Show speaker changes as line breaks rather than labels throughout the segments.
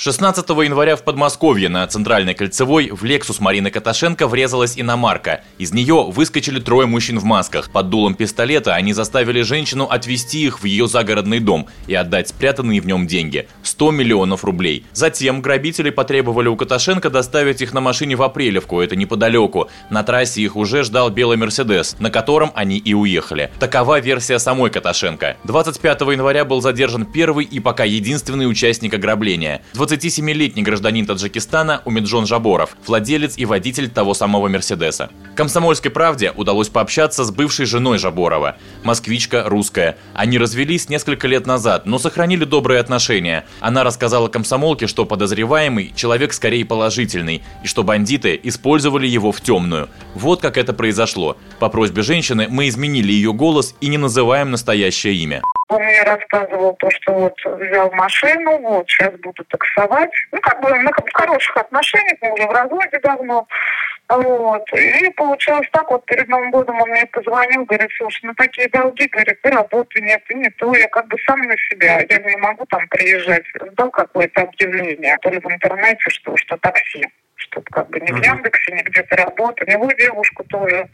16 января в Подмосковье на центральной кольцевой в Лексус Марины Каташенко врезалась иномарка. Из нее выскочили трое мужчин в масках. Под дулом пистолета они заставили женщину отвезти их в ее загородный дом и отдать спрятанные в нем деньги – 100 миллионов рублей. Затем грабители потребовали у Каташенко доставить их на машине в Апрелевку, это неподалеку. На трассе их уже ждал белый Мерседес, на котором они и уехали. Такова версия самой Каташенко. 25 января был задержан первый и пока единственный участник ограбления – 27-летний гражданин Таджикистана Умиджон Жаборов, владелец и водитель того самого Мерседеса. Комсомольской правде удалось пообщаться с бывшей женой Жаборова, москвичка русская. Они развелись несколько лет назад, но сохранили добрые отношения. Она рассказала комсомолке, что подозреваемый человек скорее положительный, и что бандиты использовали его в темную. Вот как это произошло. По просьбе женщины мы изменили ее голос и не называем настоящее имя.
Он мне рассказывал то, что вот взял машину, вот сейчас буду таксовать. Ну, как бы на хороших отношениях, мы уже в разводе давно. Вот. И получилось так, вот перед Новым годом он мне позвонил, говорит, слушай, ну такие долги, говорит, и работы нет, и не то. Я как бы сам на себя, я не могу там приезжать. Сдал какое-то объявление, то ли в интернете, что, что такси чтобы как бы не в Яндексе, не где-то работа. У него девушку тоже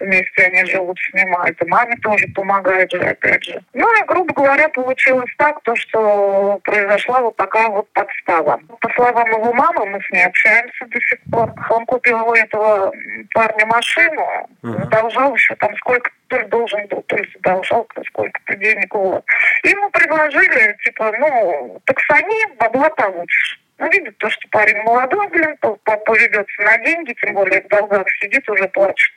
вместе они живут, снимают. И маме тоже помогает же, опять же. Ну и, грубо говоря, получилось так, то, что произошла вот такая вот подстава. По словам его мамы, мы с ней общаемся до сих пор. Он купил у этого парня машину, uh-huh. должал еще там сколько то должен был, то ли задолжал сколько-то денег. Вот. Ему предложили, типа, ну, таксани, бабла получишь. Ну, видит то, что парень молодой, блин, поведется на деньги, тем более в долгах сидит, уже плачет.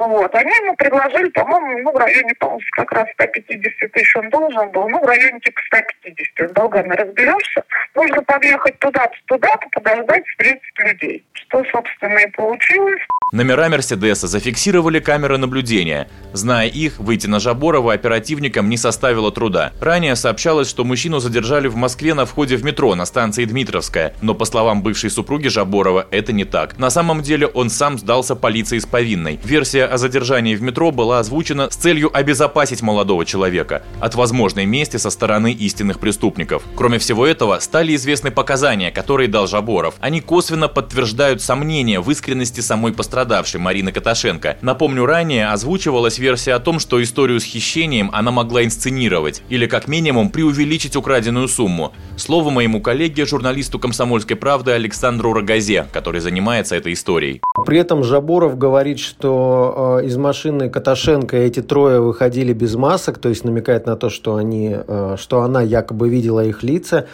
Вот. Они ему предложили, по-моему, ну, в районе, по-моему, как раз 150 тысяч он должен был, ну, в районе типа 150. С долгами разберешься. Нужно подъехать туда-то, туда-то, подождать, встретить людей. Что, собственно, и получилось.
Номера Мерседеса зафиксировали камеры наблюдения. Зная их, выйти на Жаборова оперативникам не составило труда. Ранее сообщалось, что мужчину задержали в Москве на входе в метро на станции Дмитровская. Но по словам бывшей супруги Жаборова, это не так. На самом деле он сам сдался полиции с повинной. Версия о задержании в метро была озвучена с целью обезопасить молодого человека от возможной мести со стороны истинных преступников. Кроме всего этого, стали известны показания, которые дал Жаборов. Они косвенно подтверждают сомнения в искренности самой пострадавшей пострадавшей Марины Каташенко. Напомню, ранее озвучивалась версия о том, что историю с хищением она могла инсценировать или как минимум преувеличить украденную сумму. Слово моему коллеге, журналисту «Комсомольской правды» Александру Рогазе, который занимается этой историей.
При этом Жаборов говорит, что э, из машины Каташенко эти трое выходили без масок, то есть намекает на то, что, они, э, что она якобы видела их лица,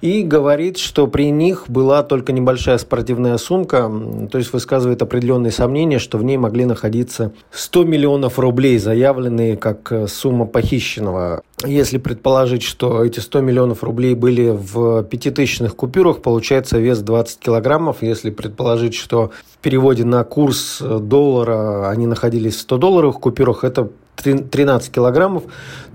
и говорит, что при них была только небольшая спортивная сумка, то есть высказывает определенные сомнения, что в ней могли находиться 100 миллионов рублей, заявленные как э, сумма похищенного. Если предположить, что эти 100 миллионов рублей были в пятитысячных купюрах, получается вес 20 килограммов. Если предположить, что в переводе на курс доллара они находились в 100 долларовых купюрах, это 13 килограммов.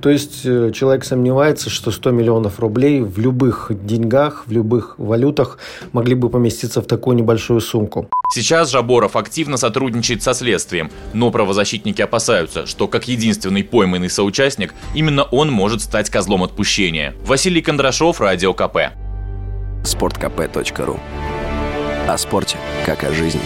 То есть э, человек сомневается, что 100 миллионов рублей в любых деньгах, в любых валютах могли бы поместиться в такую небольшую сумку.
Сейчас Жаборов активно сотрудничает со следствием, но правозащитники опасаются, что как единственный пойманный соучастник, именно он может стать козлом отпущения. Василий Кондрашов, Радио КП.
Спорткп.ру О спорте, как о жизни.